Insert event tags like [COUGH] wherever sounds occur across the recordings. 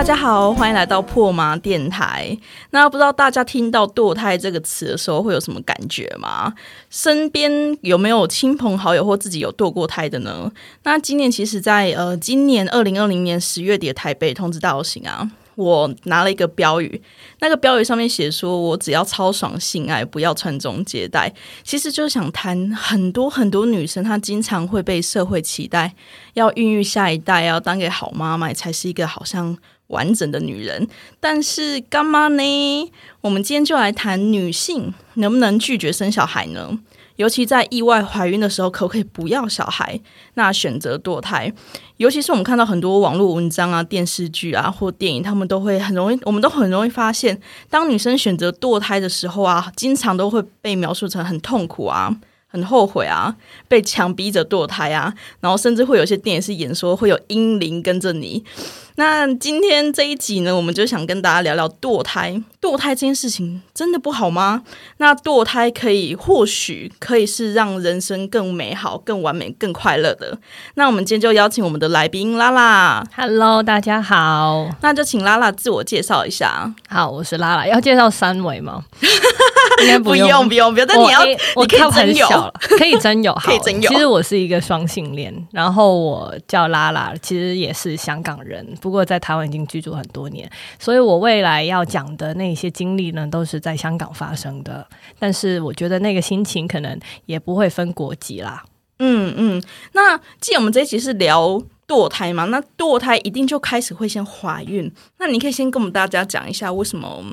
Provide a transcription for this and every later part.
大家好，欢迎来到破麻电台。那不知道大家听到堕胎这个词的时候会有什么感觉吗？身边有没有亲朋好友或自己有堕过胎的呢？那今年其实，在呃今年二零二零年十月底的台北通知大游行啊。我拿了一个标语，那个标语上面写说：“我只要超爽性爱，不要传宗接代。”其实就是想谈很多很多女生，她经常会被社会期待要孕育下一代，要当个好妈妈，才是一个好像完整的女人。但是干嘛呢？我们今天就来谈女性能不能拒绝生小孩呢？尤其在意外怀孕的时候，可不可以不要小孩？那选择堕胎，尤其是我们看到很多网络文章啊、电视剧啊或电影，他们都会很容易，我们都很容易发现，当女生选择堕胎的时候啊，经常都会被描述成很痛苦啊。很后悔啊，被强逼着堕胎啊，然后甚至会有些电影是演说会有阴灵跟着你。那今天这一集呢，我们就想跟大家聊聊堕胎。堕胎这件事情真的不好吗？那堕胎可以，或许可以是让人生更美好、更完美、更快乐的。那我们今天就邀请我们的来宾拉拉。Hello，大家好。那就请拉拉自我介绍一下。好，我是拉拉。要介绍三维吗？[LAUGHS] 应该不用，不用，不用。但你要，我可以真 [LAUGHS] 有，可以真有，可以真有。其实我是一个双性恋，然后我叫拉拉，其实也是香港人，不过在台湾已经居住很多年，所以我未来要讲的那些经历呢，都是在香港发生的。但是我觉得那个心情可能也不会分国籍啦。嗯嗯。那既然我们这一集是聊堕胎嘛，那堕胎一定就开始会先怀孕。那你可以先跟我们大家讲一下为什么？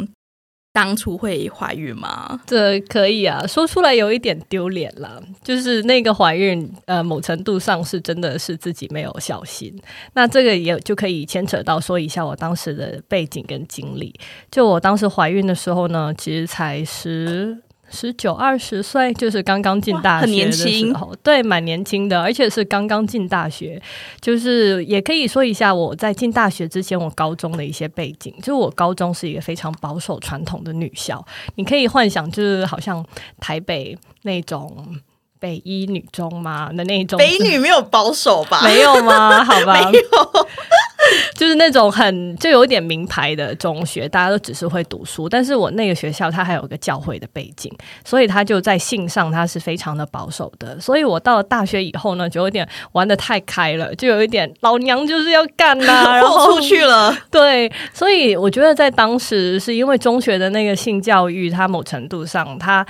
当初会怀孕吗？这可以啊，说出来有一点丢脸了。就是那个怀孕，呃，某程度上是真的是自己没有小心。那这个也就可以牵扯到说一下我当时的背景跟经历。就我当时怀孕的时候呢，其实才十。十九二十岁，就是刚刚进大学的时候，对，蛮年轻的，而且是刚刚进大学。就是也可以说一下我在进大学之前，我高中的一些背景。就是我高中是一个非常保守传统的女校，你可以幻想，就是好像台北那种北一女中嘛的那种。北女没有保守吧？没有吗？[LAUGHS] 好吧，没有。[LAUGHS] 就是那种很就有点名牌的中学，大家都只是会读书。但是我那个学校它还有个教会的背景，所以他就在性上他是非常的保守的。所以我到了大学以后呢，就有点玩的太开了，就有一点老娘就是要干呐，[LAUGHS] 然后出去了。对，所以我觉得在当时是因为中学的那个性教育，它某程度上它。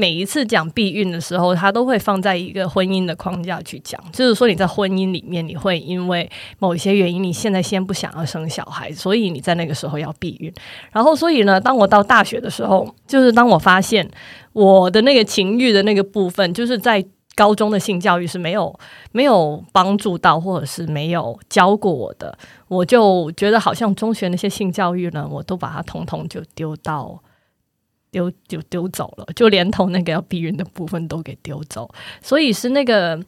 每一次讲避孕的时候，他都会放在一个婚姻的框架去讲，就是说你在婚姻里面，你会因为某一些原因，你现在先不想要生小孩，所以你在那个时候要避孕。然后，所以呢，当我到大学的时候，就是当我发现我的那个情欲的那个部分，就是在高中的性教育是没有没有帮助到，或者是没有教过我的，我就觉得好像中学那些性教育呢，我都把它统统就丢到。丢就丢走了，就连同那个要避孕的部分都给丢走，所以是那个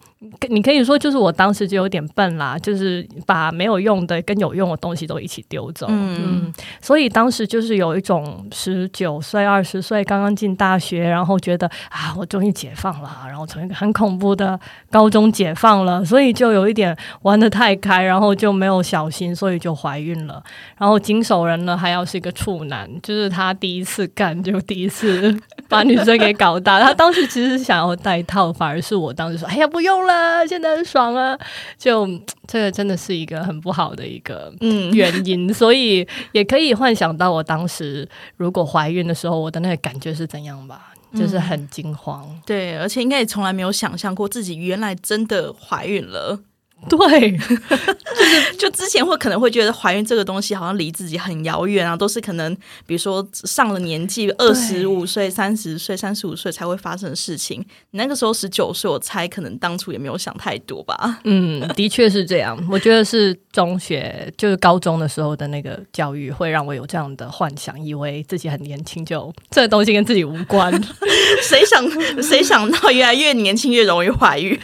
你可以说就是我当时就有点笨啦，就是把没有用的跟有用的东西都一起丢走。嗯，所以当时就是有一种十九岁、二十岁刚刚进大学，然后觉得啊，我终于解放了，然后从一个很恐怖的高中解放了，所以就有一点玩的太开，然后就没有小心，所以就怀孕了。然后经手人呢还要是一个处男，就是他第一次干就。第一次 [LAUGHS] 把女生给搞大，他当时其实是想要戴套，反而是我当时说：“哎呀，不用了，现在很爽啊！”就这个真的是一个很不好的一个嗯原因，[LAUGHS] 所以也可以幻想到我当时如果怀孕的时候，我的那个感觉是怎样吧，就是很惊慌。对，而且应该也从来没有想象过自己原来真的怀孕了。对，[LAUGHS] 就是就之前会可能会觉得怀孕这个东西好像离自己很遥远啊，都是可能比如说上了年纪二十五岁、三十岁、三十五岁才会发生的事情。你那个时候十九岁，我猜可能当初也没有想太多吧。嗯，的确是这样。我觉得是中学就是高中的时候的那个教育会让我有这样的幻想，以为自己很年轻，就这个东西跟自己无关。[LAUGHS] 谁想谁想到，越来越年轻越容易怀孕，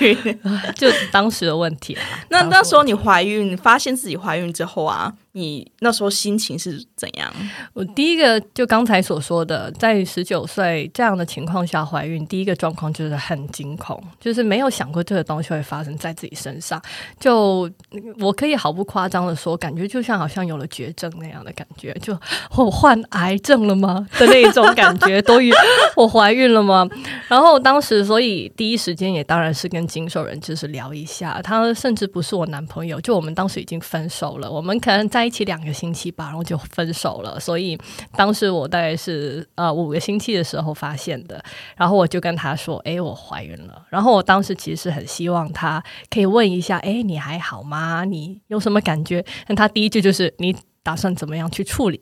就当时的问题啊。那那时候你怀孕，发现自己怀孕之后啊，你那时候心情是怎样？我第一个就刚才所说的，在十九岁这样的情况下怀孕，第一个状况就是很惊恐，就是没有想过这个东西会发生在自己身上。就我可以毫不夸张的说，感觉就像好像有了绝症那样的感觉，就我患癌症了吗的那种感觉，都与我怀孕了吗？[LAUGHS] 然后当时，所以第一时间也当然是跟经手人就是聊一下，他甚至不是我男朋友，就我们当时已经分手了，我们可能在。在一起两个星期吧，然后就分手了。所以当时我大概是呃五个星期的时候发现的，然后我就跟他说：“哎，我怀孕了。”然后我当时其实很希望他可以问一下：“哎，你还好吗？你有什么感觉？”但他第一句就是：“你打算怎么样去处理？”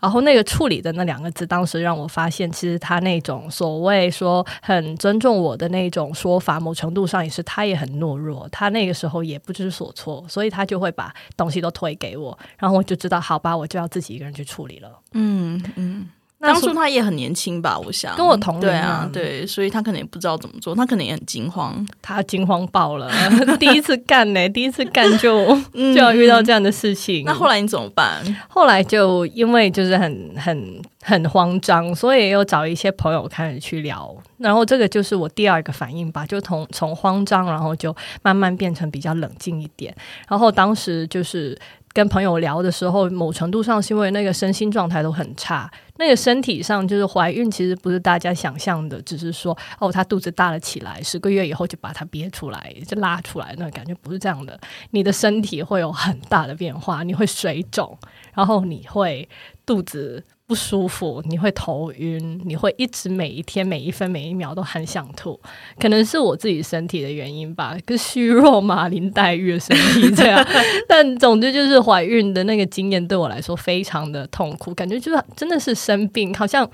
然后那个处理的那两个字，当时让我发现，其实他那种所谓说很尊重我的那种说法，某程度上也是他也很懦弱，他那个时候也不知所措，所以他就会把东西都推给我，然后我就知道，好吧，我就要自己一个人去处理了。嗯嗯。当初他也很年轻吧，我想跟我同龄啊，对，所以他可能也不知道怎么做，他可能也很惊慌，他惊慌爆了，[LAUGHS] 第一次干呢，[LAUGHS] 第一次干就就要遇到这样的事情。那后来你怎么办？后来就因为就是很很很慌张，所以又找一些朋友开始去聊，然后这个就是我第二个反应吧，就从从慌张，然后就慢慢变成比较冷静一点，然后当时就是。跟朋友聊的时候，某程度上是因为那个身心状态都很差，那个身体上就是怀孕，其实不是大家想象的，只是说哦，她肚子大了起来，十个月以后就把它憋出来，就拉出来，那感觉不是这样的。你的身体会有很大的变化，你会水肿，然后你会肚子。不舒服，你会头晕，你会一直每一天每一分每一秒都很想吐，可能是我自己身体的原因吧，跟虚弱嘛，林黛玉的身体这样。[LAUGHS] 但总之就是怀孕的那个经验对我来说非常的痛苦，感觉就是真的是生病，好像。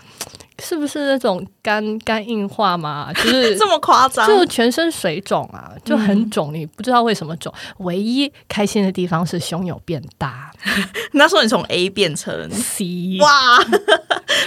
是不是那种肝肝硬化嘛？[LAUGHS] 就是这么夸张，就全身水肿啊，就很肿，你不知道为什么肿。唯一开心的地方是胸有变大。[LAUGHS] 那时候你从 A 变成 [LAUGHS] C，哇，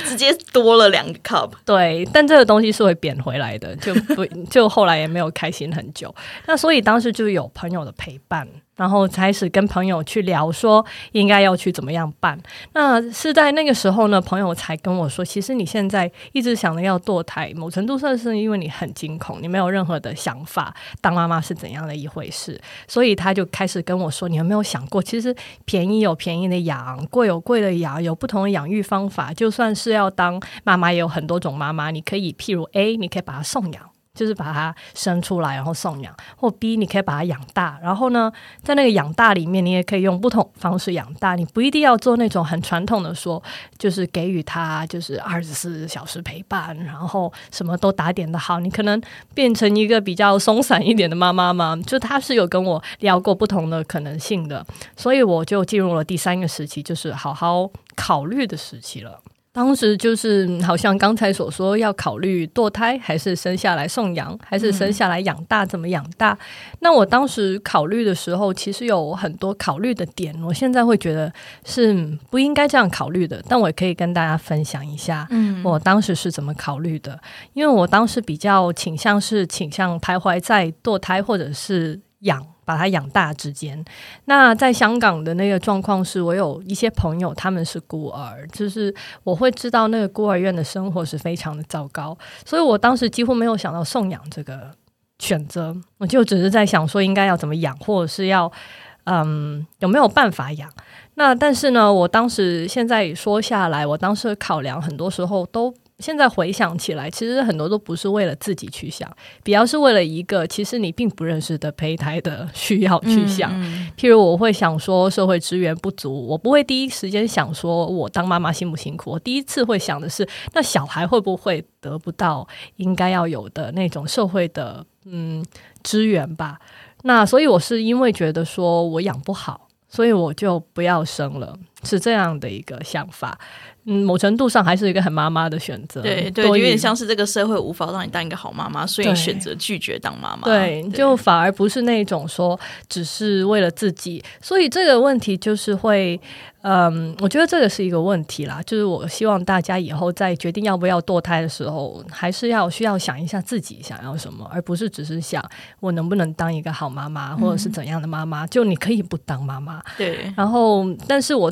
直接多了两个 cup。对，但这个东西是会贬回来的，就不就后来也没有开心很久。那所以当时就有朋友的陪伴。然后开始跟朋友去聊，说应该要去怎么样办。那是在那个时候呢，朋友才跟我说，其实你现在一直想着要堕胎，某程度上是因为你很惊恐，你没有任何的想法，当妈妈是怎样的一回事。所以他就开始跟我说，你有没有想过，其实便宜有便宜的养，贵有贵的养，有不同的养育方法。就算是要当妈妈，也有很多种妈妈。你可以，譬如 A，你可以把它送养。就是把它生出来，然后送养，或 B 你可以把它养大，然后呢，在那个养大里面，你也可以用不同方式养大。你不一定要做那种很传统的，说就是给予他就是二十四小时陪伴，然后什么都打点的好。你可能变成一个比较松散一点的妈妈嘛？就他是有跟我聊过不同的可能性的，所以我就进入了第三个时期，就是好好考虑的时期了。当时就是好像刚才所说，要考虑堕胎还是生下来送养，还是生下来养大？怎么养大？那我当时考虑的时候，其实有很多考虑的点。我现在会觉得是不应该这样考虑的，但我也可以跟大家分享一下，嗯，我当时是怎么考虑的。因为我当时比较倾向是倾向徘徊在堕胎或者是养。把它养大之间，那在香港的那个状况是，我有一些朋友他们是孤儿，就是我会知道那个孤儿院的生活是非常的糟糕，所以我当时几乎没有想到送养这个选择，我就只是在想说应该要怎么养，或者是要嗯有没有办法养。那但是呢，我当时现在说下来，我当时考量很多时候都。现在回想起来，其实很多都不是为了自己去想，比较是为了一个其实你并不认识的胚胎的需要去想。譬如我会想说社会资源不足，我不会第一时间想说我当妈妈辛不辛苦。我第一次会想的是，那小孩会不会得不到应该要有的那种社会的嗯资源吧？那所以我是因为觉得说我养不好。所以我就不要生了。是这样的一个想法。嗯，某程度上还是一个很妈妈的选择。对对，有点像是这个社会无法让你当一个好妈妈，所以选择拒绝当妈妈。对，就反而不是那种说只是为了自己。所以这个问题就是会，嗯，我觉得这个是一个问题啦。就是我希望大家以后在决定要不要堕胎的时候，还是要需要想一下自己想要什么，而不是只是想我能不能当一个好妈妈，或者是怎样的妈妈。就你可以不当妈妈，对。然后，但是我。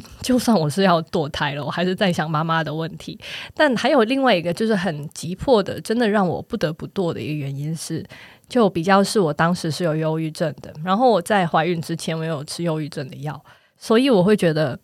[LAUGHS] 就算我是要堕胎了，我还是在想妈妈的问题。但还有另外一个，就是很急迫的，真的让我不得不堕的一个原因是，就比较是我当时是有忧郁症的。然后我在怀孕之前，我有吃忧郁症的药，所以我会觉得。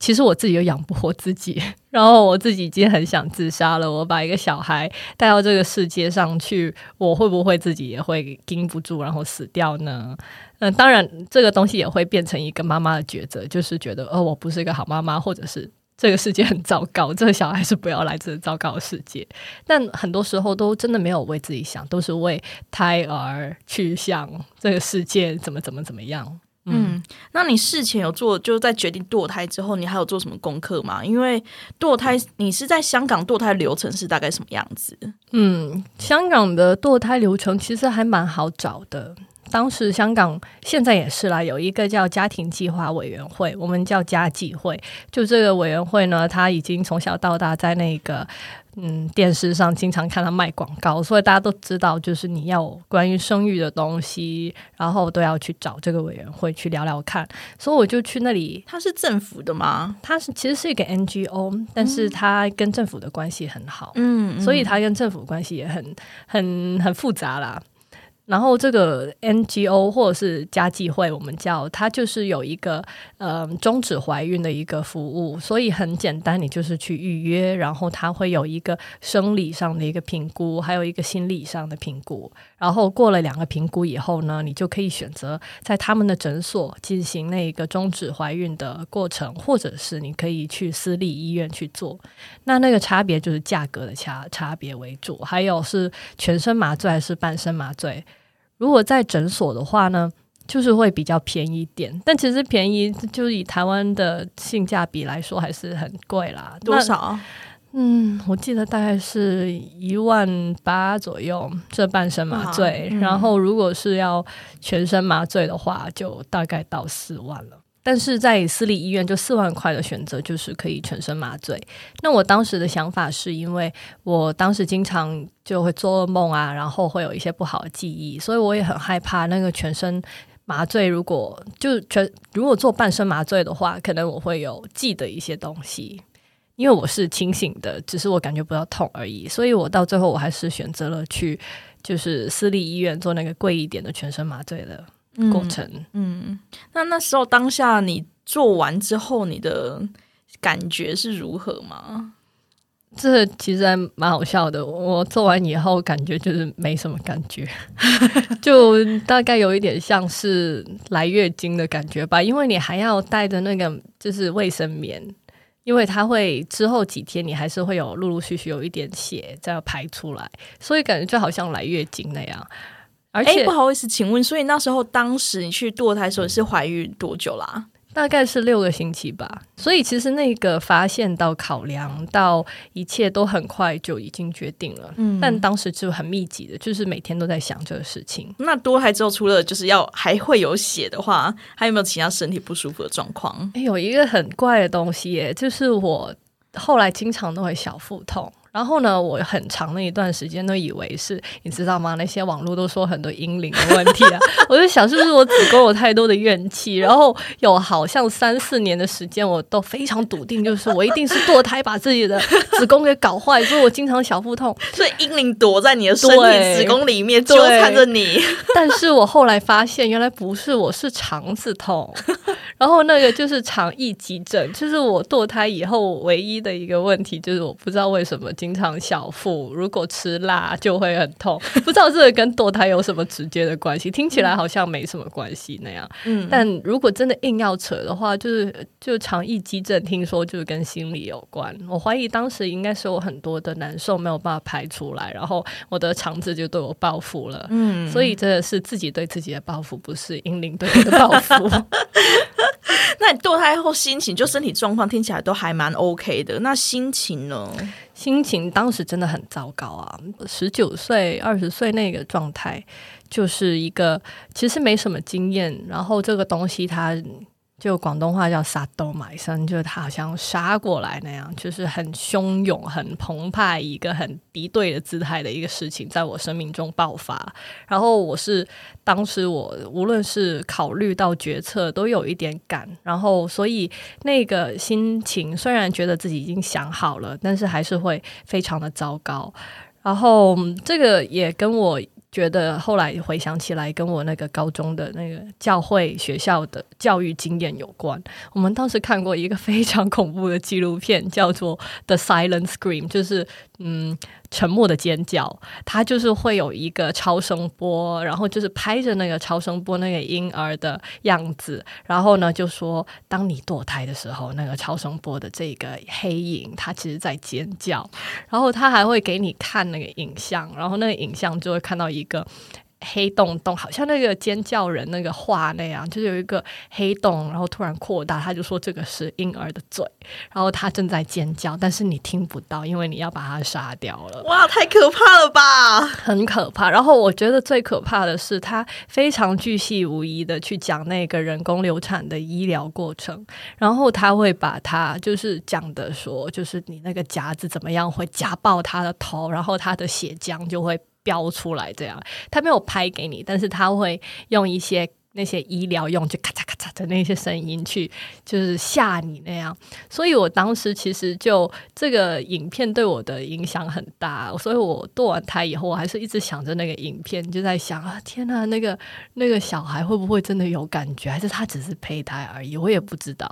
其实我自己又养不活自己，[LAUGHS] 然后我自己已经很想自杀了。我把一个小孩带到这个世界上去，我会不会自己也会盯不住，然后死掉呢？嗯，当然，这个东西也会变成一个妈妈的抉择，就是觉得，哦，我不是一个好妈妈，或者是这个世界很糟糕，这个小孩是不要来这个糟糕的世界。[LAUGHS] 但很多时候都真的没有为自己想，都是为胎儿去想这个世界怎么怎么怎么样。嗯，那你事前有做，就是在决定堕胎之后，你还有做什么功课吗？因为堕胎，你是在香港堕胎流程是大概什么样子？嗯，香港的堕胎流程其实还蛮好找的。当时香港现在也是啦，有一个叫家庭计划委员会，我们叫家计会。就这个委员会呢，他已经从小到大在那个。嗯，电视上经常看他卖广告，所以大家都知道，就是你要关于生育的东西，然后都要去找这个委员会去聊聊看。所以我就去那里。他是政府的吗？他是其实是一个 NGO，但是他跟政府的关系很好。嗯，所以他跟政府关系也很很很复杂啦。然后这个 NGO 或者是家计会，我们叫它就是有一个呃终止怀孕的一个服务，所以很简单，你就是去预约，然后它会有一个生理上的一个评估，还有一个心理上的评估，然后过了两个评估以后呢，你就可以选择在他们的诊所进行那个终止怀孕的过程，或者是你可以去私立医院去做。那那个差别就是价格的差差别为主，还有是全身麻醉还是半身麻醉。如果在诊所的话呢，就是会比较便宜点，但其实便宜就是以台湾的性价比来说还是很贵啦。多少？嗯，我记得大概是一万八左右，这半身麻醉。然后如果是要全身麻醉的话，就大概到四万了。但是在私立医院，就四万块的选择就是可以全身麻醉。那我当时的想法是因为我当时经常就会做噩梦啊，然后会有一些不好的记忆，所以我也很害怕那个全身麻醉。如果就全如果做半身麻醉的话，可能我会有记得一些东西，因为我是清醒的，只是我感觉不到痛而已。所以我到最后我还是选择了去就是私立医院做那个贵一点的全身麻醉的。过程，嗯，那那时候当下你做完之后，你的感觉是如何吗？这其实还蛮好笑的。我做完以后，感觉就是没什么感觉，[LAUGHS] 就大概有一点像是来月经的感觉吧。因为你还要带着那个就是卫生棉，因为它会之后几天你还是会有陆陆续续有一点血在排出来，所以感觉就好像来月经那样。而且不好意思，请问，所以那时候当时你去堕胎的时候是怀孕多久啦？大概是六个星期吧。所以其实那个发现到考量到一切都很快就已经决定了。嗯，但当时就很密集的，就是每天都在想这个事情。那堕胎之后，除了就是要还会有血的话，还有没有其他身体不舒服的状况？有一个很怪的东西，耶，就是我后来经常都会小腹痛。然后呢，我很长的一段时间都以为是，你知道吗？那些网络都说很多阴灵的问题啊，[LAUGHS] 我就想是不是我子宫有太多的怨气？然后有好像三四年的时间，我都非常笃定，就是我一定是堕胎把自己的子宫给搞坏，所以我经常小腹痛。所以阴灵躲在你的身体子宫里面纠缠着你。但是我后来发现，原来不是，我是肠子痛。然后那个就是肠易急症，就是我堕胎以后唯一的一个问题，就是我不知道为什么。经常小腹，如果吃辣就会很痛，不知道这个跟堕胎有什么直接的关系？听起来好像没什么关系那样。嗯，但如果真的硬要扯的话，就是就肠易激症，听说就是跟心理有关。我怀疑当时应该是有很多的难受没有办法排出来，然后我的肠子就对我报复了。嗯，所以真的是自己对自己的报复，不是英灵对我的报复。[LAUGHS] [LAUGHS] 那你堕胎后心情就身体状况听起来都还蛮 OK 的，那心情呢？心情当时真的很糟糕啊！十九岁、二十岁那个状态，就是一个其实没什么经验，然后这个东西它。就广东话叫“杀斗买生”，就是他好像杀过来那样，就是很汹涌、很澎湃，一个很敌对的姿态的一个事情，在我生命中爆发。然后我是当时我无论是考虑到决策，都有一点赶，然后所以那个心情虽然觉得自己已经想好了，但是还是会非常的糟糕。然后这个也跟我。觉得后来回想起来，跟我那个高中的那个教会学校的教育经验有关。我们当时看过一个非常恐怖的纪录片，叫做《The Silent Scream》，就是嗯。沉默的尖叫，它就是会有一个超声波，然后就是拍着那个超声波那个婴儿的样子，然后呢就说，当你堕胎的时候，那个超声波的这个黑影，它其实在尖叫，然后他还会给你看那个影像，然后那个影像就会看到一个。黑洞洞好像那个尖叫人那个画那样，就是有一个黑洞，然后突然扩大，他就说这个是婴儿的嘴，然后他正在尖叫，但是你听不到，因为你要把他杀掉了。哇，太可怕了吧！很可怕。然后我觉得最可怕的是，他非常巨细无遗的去讲那个人工流产的医疗过程，然后他会把它就是讲的说，就是你那个夹子怎么样会夹爆他的头，然后他的血浆就会。标出来这样，他没有拍给你，但是他会用一些。那些医疗用就咔嚓咔嚓的那些声音去，就是吓你那样。所以我当时其实就这个影片对我的影响很大，所以我堕完胎以后，我还是一直想着那个影片，就在想啊，天呐，那个那个小孩会不会真的有感觉，还是他只是胚胎而已？我也不知道。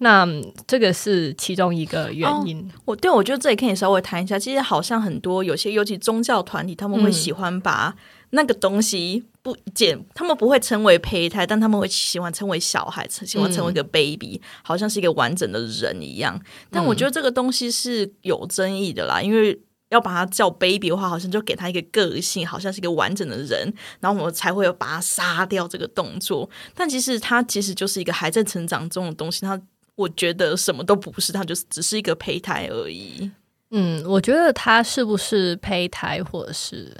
那这个是其中一个原因。我对我觉得这里可以稍微谈一下，其实好像很多有些尤其宗教团体，他们会喜欢把。那个东西不简，他们不会称为胚胎，但他们会喜欢称为小孩，喜欢称为一个 baby，好像是一个完整的人一样。但我觉得这个东西是有争议的啦，因为要把它叫 baby 的话，好像就给他一个个性，好像是一个完整的人，然后我们才会有把它杀掉这个动作。但其实它其实就是一个还在成长中的东西，它我觉得什么都不是，它就是只是一个胚胎而已。嗯，我觉得它是不是胚胎，或者是？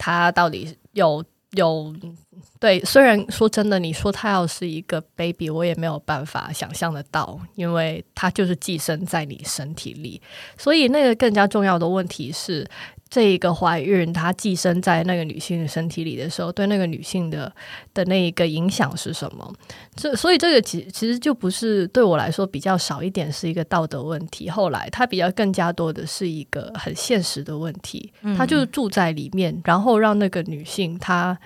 他到底有有对？虽然说真的，你说他要是一个 baby，我也没有办法想象得到，因为他就是寄生在你身体里。所以那个更加重要的问题是。这一个怀孕，它寄生在那个女性的身体里的时候，对那个女性的的那一个影响是什么？这所以这个其其实就不是对我来说比较少一点是一个道德问题。后来它比较更加多的是一个很现实的问题。它就是住在里面，然后让那个女性她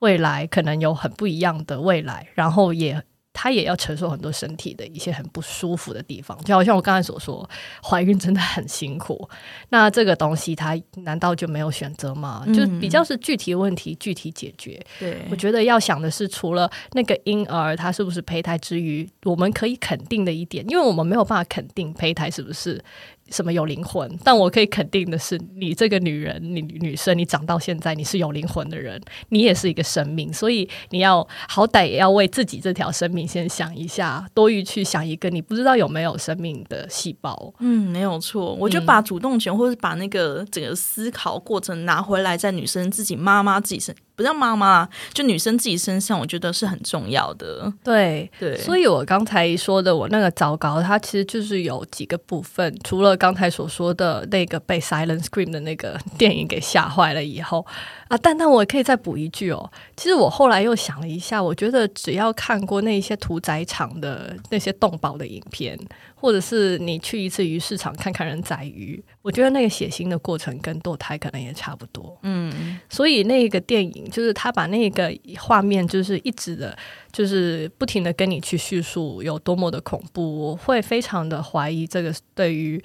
未来可能有很不一样的未来，然后也。她也要承受很多身体的一些很不舒服的地方，就好像我刚才所说，怀孕真的很辛苦。那这个东西，它难道就没有选择吗？就比较是具体问题具体解决。对，我觉得要想的是，除了那个婴儿他是不是胚胎之余，我们可以肯定的一点，因为我们没有办法肯定胚胎是不是。什么有灵魂？但我可以肯定的是，你这个女人，你女生，你长到现在，你是有灵魂的人，你也是一个生命，所以你要好歹也要为自己这条生命先想一下，多余去想一个你不知道有没有生命的细胞。嗯，没有错，我就把主动权或者把那个整个思考过程拿回来，在女生自己、妈妈自己身。不叫妈妈，就女生自己身上，我觉得是很重要的。对对，所以我刚才说的，我那个糟糕，它其实就是有几个部分。除了刚才所说的那个被《Silent Scream》的那个电影给吓坏了以后啊，但但我可以再补一句哦。其实我后来又想了一下，我觉得只要看过那些屠宰场的那些动保的影片。或者是你去一次鱼市场看看人宰鱼，我觉得那个血腥的过程跟堕胎可能也差不多。嗯，所以那个电影就是他把那个画面就是一直的，就是不停的跟你去叙述有多么的恐怖，我会非常的怀疑这个对于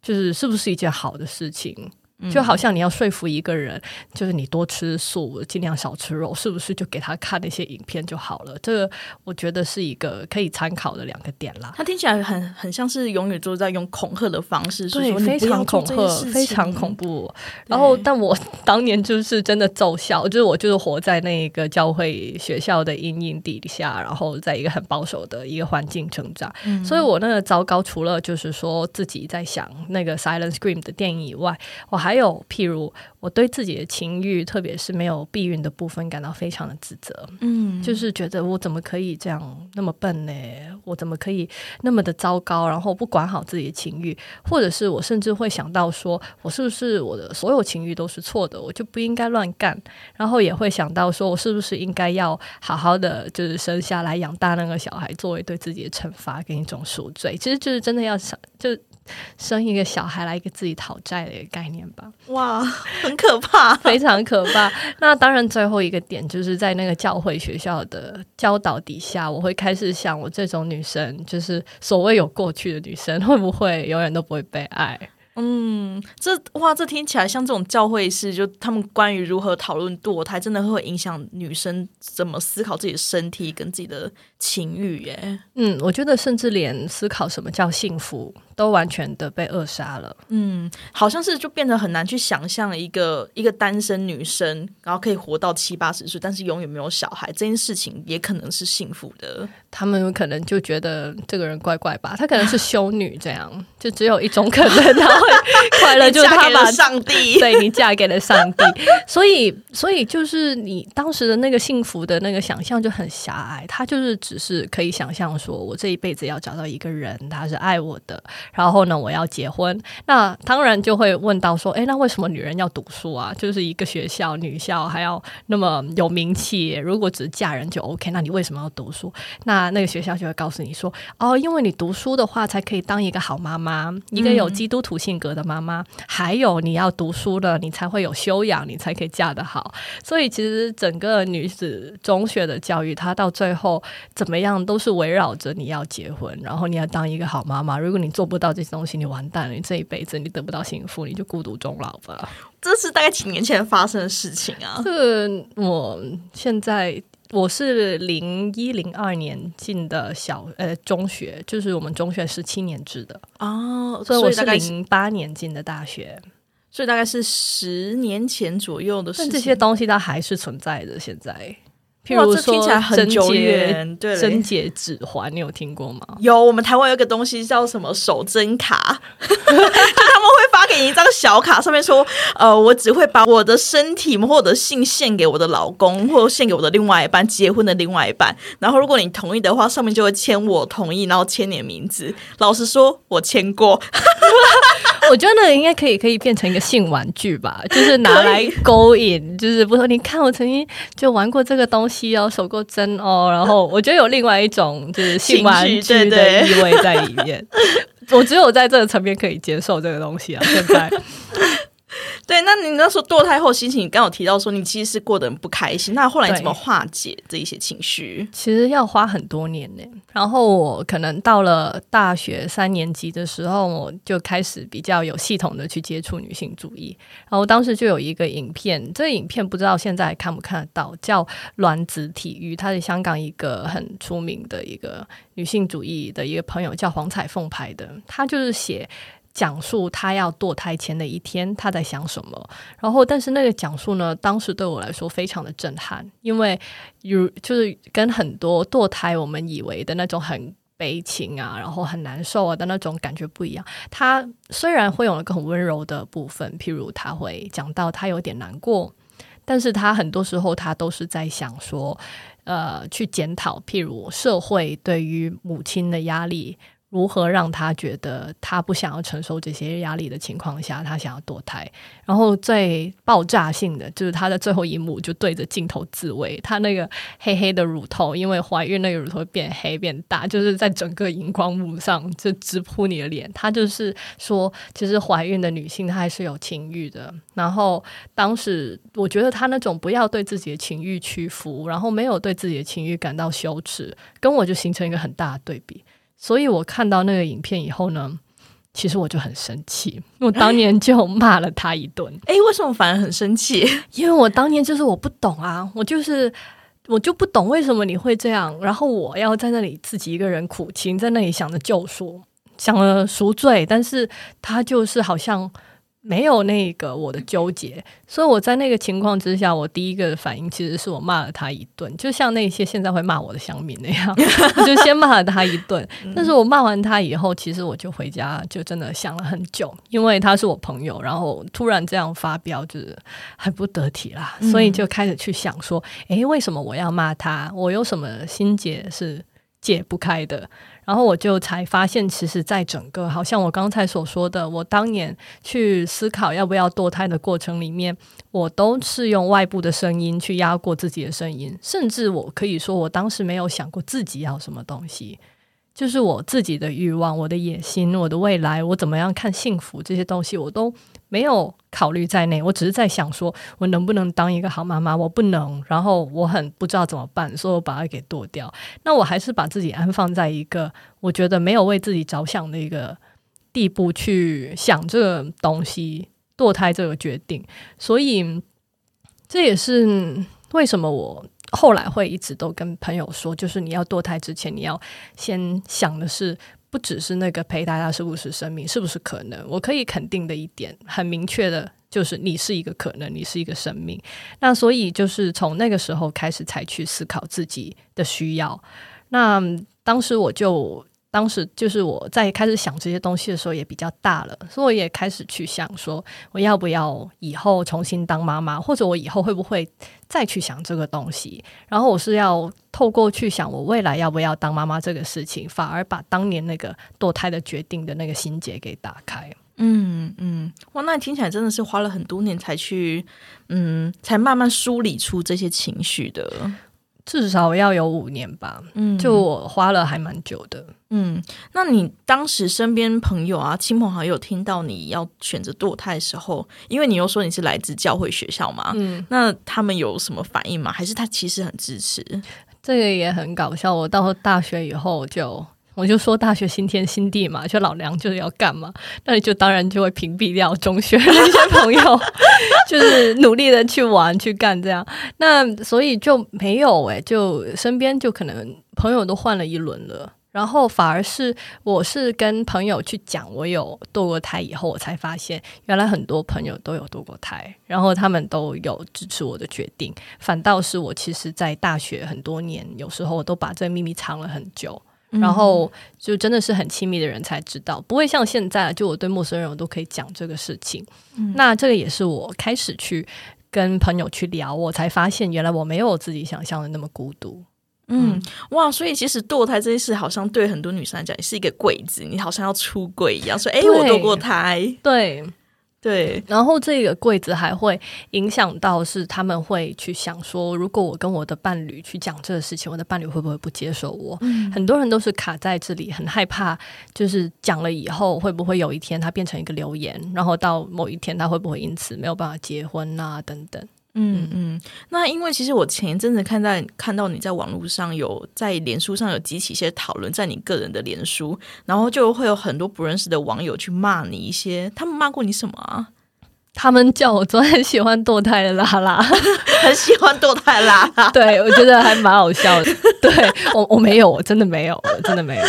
就是是不是一件好的事情。就好像你要说服一个人，就是你多吃素，尽量少吃肉，是不是就给他看那些影片就好了？这个我觉得是一个可以参考的两个点啦。他听起来很很像是永远都在用恐吓的方式，对，说非常恐吓，非常恐怖。然后，但我当年就是真的奏效，就是我就是活在那个教会学校的阴影底下，然后在一个很保守的一个环境成长，所以我那个糟糕，除了就是说自己在想那个《Silent Scream》的电影以外，我还有譬如我对自己的情欲，特别是没有避孕的部分，感到非常的自责。嗯，就是觉得我怎么可以这样那么笨呢？我怎么可以那么的糟糕？然后不管好自己的情欲，或者是我甚至会想到说，我是不是我的所有情欲都是错的？我就不应该乱干。然后也会想到说，我是不是应该要好好的就是生下来养大那个小孩，作为对自己的惩罚跟一种赎罪。其实就是真的要想就。生一个小孩来给自己讨债的一个概念吧，哇，很可怕，[LAUGHS] 非常可怕。那当然，最后一个点就是在那个教会学校的教导底下，我会开始想，我这种女生，就是所谓有过去的女生，会不会永远都不会被爱？嗯，这哇，这听起来像这种教会式，就他们关于如何讨论堕胎，真的会影响女生怎么思考自己的身体跟自己的情欲耶。嗯，我觉得甚至连思考什么叫幸福。都完全的被扼杀了。嗯，好像是就变得很难去想象一个一个单身女生，然后可以活到七八十岁，但是永远没有小孩，这件事情也可能是幸福的。他们可能就觉得这个人怪怪吧，他可能是 [LAUGHS] 修女，这样就只有一种可能，[LAUGHS] 快乐，就是他把上帝，[LAUGHS] 对你嫁给了上帝。[LAUGHS] 所以，所以就是你当时的那个幸福的那个想象就很狭隘，他就是只是可以想象说，我这一辈子要找到一个人，他是爱我的。然后呢，我要结婚，那当然就会问到说，哎，那为什么女人要读书啊？就是一个学校女校还要那么有名气，如果只是嫁人就 OK，那你为什么要读书？那那个学校就会告诉你说，哦，因为你读书的话，才可以当一个好妈妈，一个有基督徒性格的妈妈。还有你要读书了，你才会有修养，你才可以嫁得好。所以其实整个女子中学的教育，她到最后怎么样，都是围绕着你要结婚，然后你要当一个好妈妈。如果你做不，到这些东西，你完蛋了！你这一辈子你得不到幸福，你就孤独终老吧。这是大概几年前发生的事情啊。这我现在我是零一零二年进的小呃中学，就是我们中学是七年制的哦，所以我是零八年进的大学，所以大概是十年前左右的事情。这些东西它还是存在的，现在。譬如说，贞洁对贞洁指环，你有听过吗？有，我们台湾有个东西叫什么手贞卡，[LAUGHS] 他们会发给你一张小卡，上面说，呃，我只会把我的身体或者性献给我的老公，或者献给我的另外一半，结婚的另外一半。然后如果你同意的话，上面就会签我同意，然后签你的名字。老实说，我签过。[LAUGHS] 我觉得应该可以，可以变成一个性玩具吧，就是拿来勾引，就是不说你看我曾经就玩过这个东西哦，守过针哦，然后我觉得有另外一种就是性玩具的意味在里面。我只有在这个层面可以接受这个东西啊，现在。[LAUGHS] 对，那你那时候堕胎后心情，你刚有提到说你其实是过得很不开心，那后来你怎么化解这一些情绪？其实要花很多年呢。然后我可能到了大学三年级的时候，我就开始比较有系统的去接触女性主义。然后当时就有一个影片，这个影片不知道现在看不看得到，叫《卵子体育》，它是香港一个很出名的一个女性主义的一个朋友叫黄彩凤拍的，他就是写。讲述他要堕胎前的一天，他在想什么。然后，但是那个讲述呢，当时对我来说非常的震撼，因为有就是跟很多堕胎我们以为的那种很悲情啊，然后很难受啊的那种感觉不一样。他虽然会有一个很温柔的部分，譬如他会讲到他有点难过，但是他很多时候他都是在想说，呃，去检讨，譬如社会对于母亲的压力。如何让他觉得他不想要承受这些压力的情况下，他想要堕胎？然后最爆炸性的就是他的最后一幕，就对着镜头自慰，他那个黑黑的乳头，因为怀孕那个乳头变黑变大，就是在整个荧光幕上就直扑你的脸。他就是说，其实怀孕的女性她还是有情欲的。然后当时我觉得他那种不要对自己的情欲屈服，然后没有对自己的情欲感到羞耻，跟我就形成一个很大的对比。所以我看到那个影片以后呢，其实我就很生气，我当年就骂了他一顿。[LAUGHS] 哎，为什么反而很生气？[LAUGHS] 因为我当年就是我不懂啊，我就是我就不懂为什么你会这样，然后我要在那里自己一个人苦情，在那里想着救赎，想了赎罪，但是他就是好像。没有那个我的纠结，所以我在那个情况之下，我第一个反应其实是我骂了他一顿，就像那些现在会骂我的乡民那样，[LAUGHS] 我就先骂了他一顿。但是我骂完他以后，其实我就回家，就真的想了很久，因为他是我朋友，然后突然这样发飙，就是很不得体啦，所以就开始去想说，诶，为什么我要骂他？我有什么心结是解不开的？然后我就才发现，其实，在整个好像我刚才所说的，我当年去思考要不要堕胎的过程里面，我都是用外部的声音去压过自己的声音，甚至我可以说，我当时没有想过自己要什么东西。就是我自己的欲望、我的野心、我的未来，我怎么样看幸福这些东西，我都没有考虑在内。我只是在想，说我能不能当一个好妈妈？我不能，然后我很不知道怎么办，所以我把它给剁掉。那我还是把自己安放在一个我觉得没有为自己着想的一个地步去想这个东西，堕胎这个决定。所以这也是为什么我。后来会一直都跟朋友说，就是你要堕胎之前，你要先想的是，不只是那个胚胎它是不是生命，是不是可能？我可以肯定的一点，很明确的，就是你是一个可能，你是一个生命。那所以就是从那个时候开始才去思考自己的需要。那当时我就。当时就是我在开始想这些东西的时候也比较大了，所以我也开始去想说，我要不要以后重新当妈妈，或者我以后会不会再去想这个东西？然后我是要透过去想我未来要不要当妈妈这个事情，反而把当年那个堕胎的决定的那个心结给打开。嗯嗯，哇，那听起来真的是花了很多年才去，嗯，才慢慢梳理出这些情绪的。至少要有五年吧，嗯，就我花了还蛮久的，嗯。那你当时身边朋友啊、亲朋好友听到你要选择堕胎的时候，因为你又说你是来自教会学校嘛，嗯，那他们有什么反应吗？还是他其实很支持？这个也很搞笑。我到大学以后就。我就说大学新天新地嘛，就老娘就是要干嘛，那你就当然就会屏蔽掉中学那些朋友，[LAUGHS] 就是努力的去玩去干这样，那所以就没有诶，就身边就可能朋友都换了一轮了，然后反而是我是跟朋友去讲我有堕过胎以后，我才发现原来很多朋友都有堕过胎，然后他们都有支持我的决定，反倒是我其实在大学很多年，有时候我都把这秘密藏了很久。然后就真的是很亲密的人才知道，不会像现在，就我对陌生人我都可以讲这个事情。那这个也是我开始去跟朋友去聊，我才发现原来我没有自己想象的那么孤独。嗯，哇，所以其实堕胎这件事，好像对很多女生来讲也是一个柜子，你好像要出柜一样，说哎，我堕过胎，对。对，然后这个柜子还会影响到是他们会去想说，如果我跟我的伴侣去讲这个事情，我的伴侣会不会不接受我？很多人都是卡在这里，很害怕，就是讲了以后会不会有一天他变成一个留言，然后到某一天他会不会因此没有办法结婚啊？等等。嗯嗯，那因为其实我前一阵子看在看到你在网络上有在脸书上有激起一些讨论，在你个人的脸书，然后就会有很多不认识的网友去骂你一些，他们骂过你什么啊？他们叫我做很喜欢堕胎的拉拉，[LAUGHS] 很喜欢堕胎拉拉，[LAUGHS] 对我觉得还蛮好笑的。[LAUGHS] 对我我没有，我真的没有，真的没有。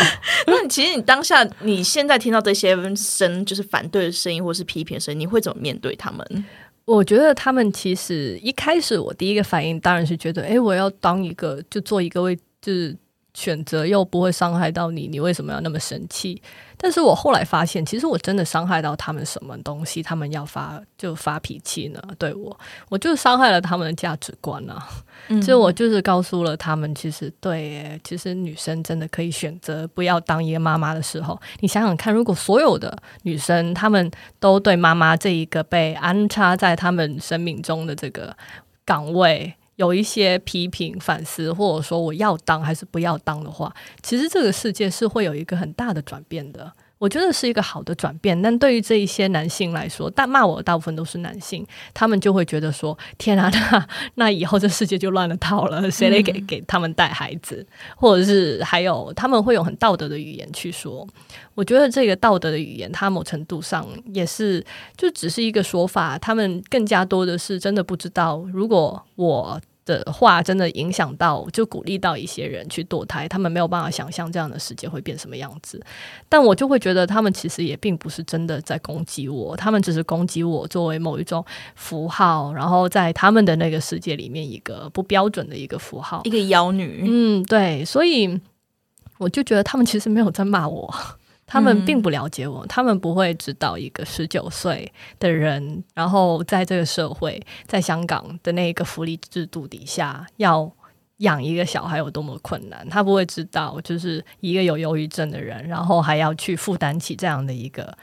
那你其实你当下你现在听到这些声，就是反对的声音或是批评声音，你会怎么面对他们？我觉得他们其实一开始，我第一个反应当然是觉得，哎，我要当一个就做一个位就是选择又不会伤害到你，你为什么要那么生气？但是我后来发现，其实我真的伤害到他们什么东西，他们要发就发脾气呢？对我，我就伤害了他们的价值观啊！所以我就是告诉了他们，其实对，其实女生真的可以选择不要当一个妈妈的时候，你想想看，如果所有的女生她们都对妈妈这一个被安插在她们生命中的这个岗位。有一些批评、反思，或者说我要当还是不要当的话，其实这个世界是会有一个很大的转变的。我觉得是一个好的转变，但对于这一些男性来说，但骂我的大部分都是男性，他们就会觉得说：“天啊，那那以后这世界就乱了套了，谁来给给他们带孩子？”或者是还有他们会用很道德的语言去说。我觉得这个道德的语言，它某程度上也是就只是一个说法，他们更加多的是真的不知道，如果我。的话真的影响到，就鼓励到一些人去堕胎，他们没有办法想象这样的世界会变什么样子。但我就会觉得，他们其实也并不是真的在攻击我，他们只是攻击我作为某一种符号，然后在他们的那个世界里面一个不标准的一个符号，一个妖女。嗯，对，所以我就觉得他们其实没有在骂我。他们并不了解我，他们不会知道一个十九岁的人，然后在这个社会，在香港的那一个福利制度底下，要养一个小孩有多么困难。他不会知道，就是一个有忧郁症的人，然后还要去负担起这样的一个。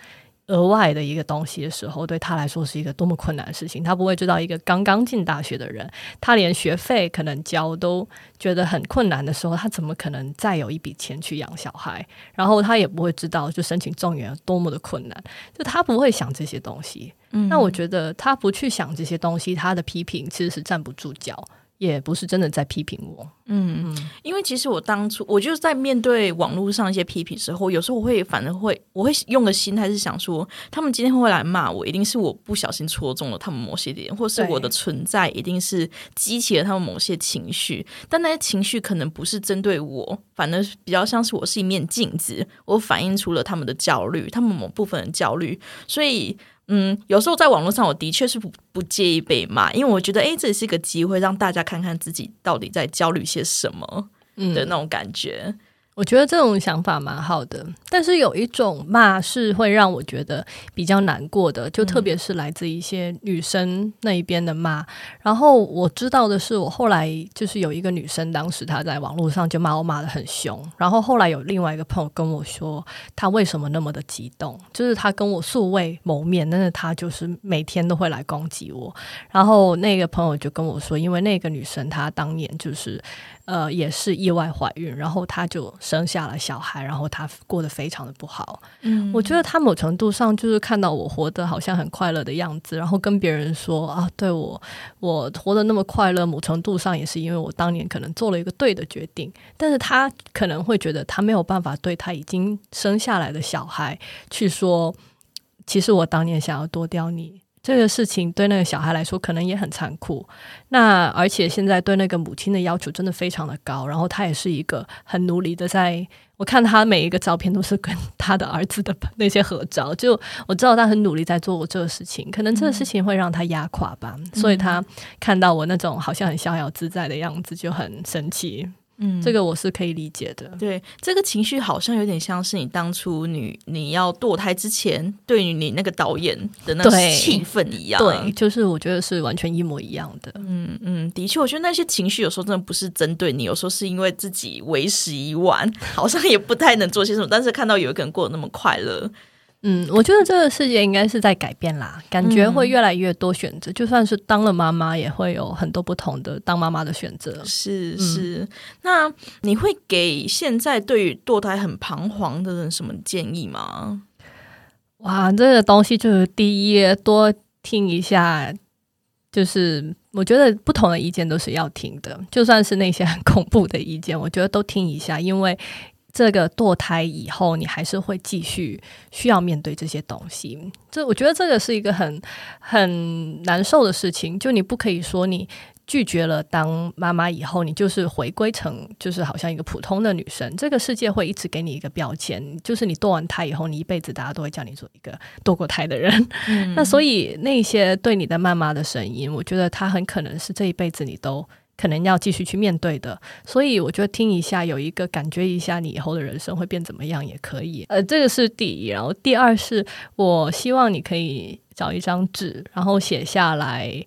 额外的一个东西的时候，对他来说是一个多么困难的事情。他不会知道，一个刚刚进大学的人，他连学费可能交都觉得很困难的时候，他怎么可能再有一笔钱去养小孩？然后他也不会知道，就申请状元多么的困难。就他不会想这些东西。那我觉得他不去想这些东西，他的批评其实是站不住脚。也不是真的在批评我，嗯，因为其实我当初我就是在面对网络上一些批评时候，有时候我会反正会我会用个心态是想说，他们今天会来骂我，一定是我不小心戳中了他们某些点，或是我的存在一定是激起了他们某些情绪，但那些情绪可能不是针对我，反而比较像是我是一面镜子，我反映出了他们的焦虑，他们某部分的焦虑，所以。嗯，有时候在网络上，我的确是不不介意被骂，因为我觉得，哎，这也是一个机会，让大家看看自己到底在焦虑些什么的那种感觉。我觉得这种想法蛮好的，但是有一种骂是会让我觉得比较难过的，就特别是来自一些女生那一边的骂。然后我知道的是，我后来就是有一个女生，当时她在网络上就骂我骂的很凶。然后后来有另外一个朋友跟我说，她为什么那么的激动？就是她跟我素未谋面，但是她就是每天都会来攻击我。然后那个朋友就跟我说，因为那个女生她当年就是。呃，也是意外怀孕，然后她就生下了小孩，然后他过得非常的不好。嗯，我觉得他某程度上就是看到我活得好像很快乐的样子，然后跟别人说啊，对我我活得那么快乐，某程度上也是因为我当年可能做了一个对的决定。但是他可能会觉得他没有办法对他已经生下来的小孩去说，其实我当年想要多掉你。这个事情对那个小孩来说可能也很残酷，那而且现在对那个母亲的要求真的非常的高，然后他也是一个很努力的，在我看他每一个照片都是跟他的儿子的那些合照，就我知道他很努力在做这个事情，可能这个事情会让他压垮吧，所以他看到我那种好像很逍遥自在的样子就很生气。嗯，这个我是可以理解的。对，这个情绪好像有点像是你当初你你要堕胎之前，对于你那个导演的那气氛一样。对，就是我觉得是完全一模一样的。嗯嗯，的确，我觉得那些情绪有时候真的不是针对你，有时候是因为自己为时已晚，[LAUGHS] 好像也不太能做些什么。但是看到有一个人过得那么快乐。嗯，我觉得这个世界应该是在改变啦，感觉会越来越多选择。就算是当了妈妈，也会有很多不同的当妈妈的选择。是是，那你会给现在对于堕胎很彷徨的人什么建议吗？哇，这个东西就是第一，多听一下。就是我觉得不同的意见都是要听的，就算是那些很恐怖的意见，我觉得都听一下，因为。这个堕胎以后，你还是会继续需要面对这些东西。这我觉得这个是一个很很难受的事情。就你不可以说你拒绝了当妈妈以后，你就是回归成就是好像一个普通的女生。这个世界会一直给你一个标签，就是你堕完胎以后，你一辈子大家都会叫你做一个堕过胎的人。[LAUGHS] 那所以那些对你的谩骂的声音，我觉得他很可能是这一辈子你都。可能要继续去面对的，所以我觉得听一下，有一个感觉一下，你以后的人生会变怎么样也可以。呃，这个是第一，然后第二是我希望你可以找一张纸，然后写下来。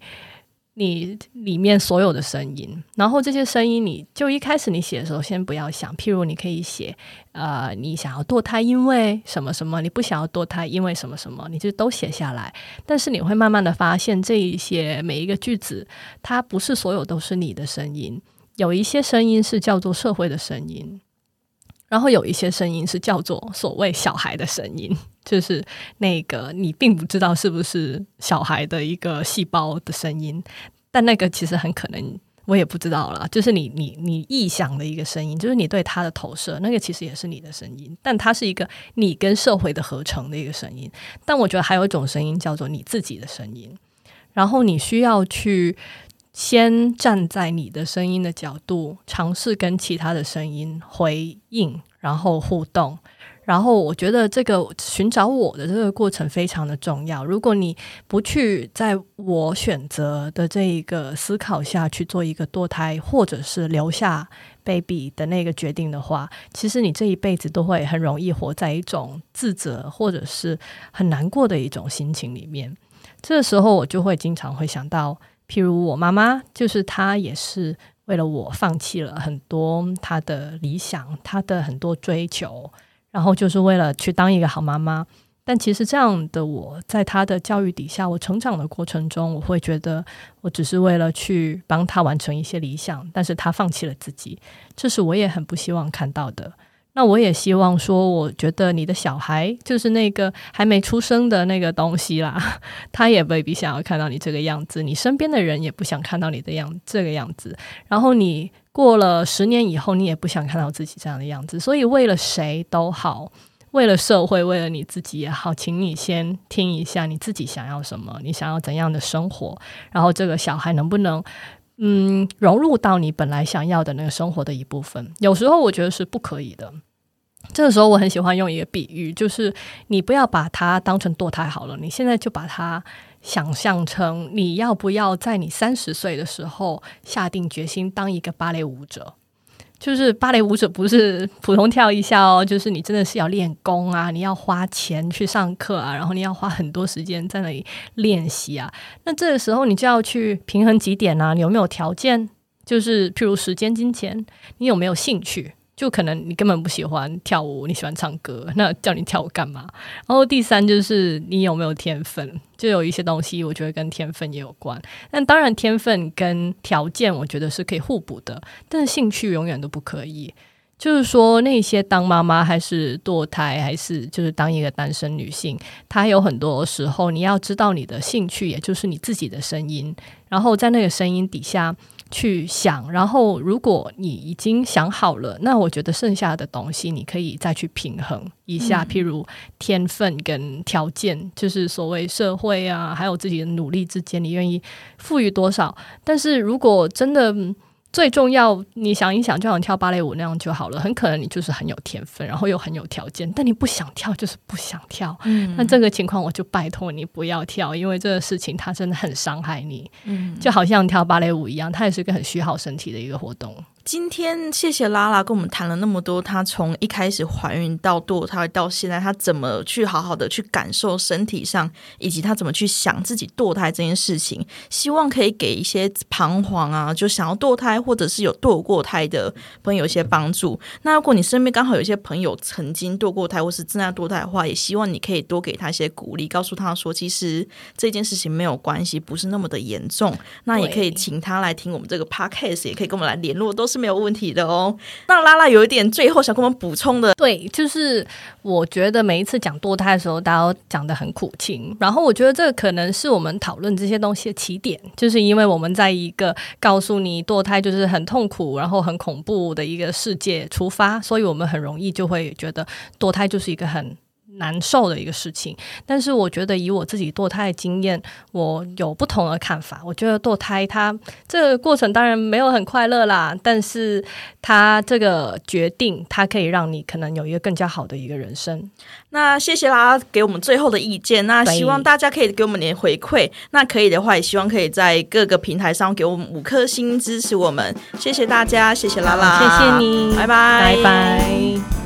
你里面所有的声音，然后这些声音，你就一开始你写的时候，先不要想。譬如你可以写，呃，你想要堕胎，因为什么什么？你不想要堕胎，因为什么什么？你就都写下来。但是你会慢慢的发现，这一些每一个句子，它不是所有都是你的声音，有一些声音是叫做社会的声音。然后有一些声音是叫做所谓小孩的声音，[LAUGHS] 就是那个你并不知道是不是小孩的一个细胞的声音，但那个其实很可能我也不知道了，就是你你你臆想的一个声音，就是你对他的投射，那个其实也是你的声音，但它是一个你跟社会的合成的一个声音。但我觉得还有一种声音叫做你自己的声音，然后你需要去。先站在你的声音的角度，尝试跟其他的声音回应，然后互动。然后我觉得这个寻找我的这个过程非常的重要。如果你不去在我选择的这一个思考下去做一个堕胎，或者是留下 baby 的那个决定的话，其实你这一辈子都会很容易活在一种自责或者是很难过的一种心情里面。这个时候，我就会经常会想到。譬如我妈妈，就是她也是为了我放弃了很多她的理想，她的很多追求，然后就是为了去当一个好妈妈。但其实这样的我在她的教育底下，我成长的过程中，我会觉得我只是为了去帮她完成一些理想，但是她放弃了自己，这是我也很不希望看到的。那我也希望说，我觉得你的小孩就是那个还没出生的那个东西啦，他也未必想要看到你这个样子，你身边的人也不想看到你的样这个样子。然后你过了十年以后，你也不想看到自己这样的样子。所以为了谁都好，为了社会，为了你自己也好，请你先听一下你自己想要什么，你想要怎样的生活，然后这个小孩能不能嗯融入到你本来想要的那个生活的一部分？有时候我觉得是不可以的。这个时候，我很喜欢用一个比喻，就是你不要把它当成堕胎好了，你现在就把它想象成你要不要在你三十岁的时候下定决心当一个芭蕾舞者。就是芭蕾舞者不是普通跳一下哦，就是你真的是要练功啊，你要花钱去上课啊，然后你要花很多时间在那里练习啊。那这个时候，你就要去平衡几点啊？你有没有条件？就是譬如时间、金钱，你有没有兴趣？就可能你根本不喜欢跳舞，你喜欢唱歌，那叫你跳舞干嘛？然后第三就是你有没有天分，就有一些东西我觉得跟天分也有关。但当然天分跟条件我觉得是可以互补的，但是兴趣永远都不可以。就是说那些当妈妈还是堕胎还是就是当一个单身女性，她有很多时候你要知道你的兴趣，也就是你自己的声音，然后在那个声音底下。去想，然后如果你已经想好了，那我觉得剩下的东西你可以再去平衡一下，譬如天分跟条件，就是所谓社会啊，还有自己的努力之间，你愿意赋予多少？但是如果真的。最重要，你想一想，就像跳芭蕾舞那样就好了。很可能你就是很有天分，然后又很有条件，但你不想跳，就是不想跳。嗯，那这个情况我就拜托你不要跳，因为这个事情它真的很伤害你。嗯，就好像跳芭蕾舞一样，它也是一个很虚耗身体的一个活动。今天谢谢拉拉跟我们谈了那么多，她从一开始怀孕到堕胎到现在，她怎么去好好的去感受身体上，以及她怎么去想自己堕胎这件事情，希望可以给一些彷徨啊，就想要堕胎或者是有堕过胎的朋友一些帮助。那如果你身边刚好有一些朋友曾经堕过胎或是正在堕胎的话，也希望你可以多给他一些鼓励，告诉他说，其实这件事情没有关系，不是那么的严重。那也可以请他来听我们这个 podcast，也可以跟我们来联络，都是是。没有问题的哦。那拉拉有一点最后想跟我们补充的，对，就是我觉得每一次讲堕胎的时候，大家都讲的很苦情。然后我觉得这可能是我们讨论这些东西的起点，就是因为我们在一个告诉你堕胎就是很痛苦，然后很恐怖的一个世界出发，所以我们很容易就会觉得堕胎就是一个很。难受的一个事情，但是我觉得以我自己堕胎的经验，我有不同的看法。我觉得堕胎它这个过程当然没有很快乐啦，但是它这个决定，它可以让你可能有一个更加好的一个人生。那谢谢啦，给我们最后的意见。那希望大家可以给我们点回馈。那可以的话，也希望可以在各个平台上给我们五颗星支持我们。谢谢大家，谢谢拉拉，谢谢你，拜拜，拜拜。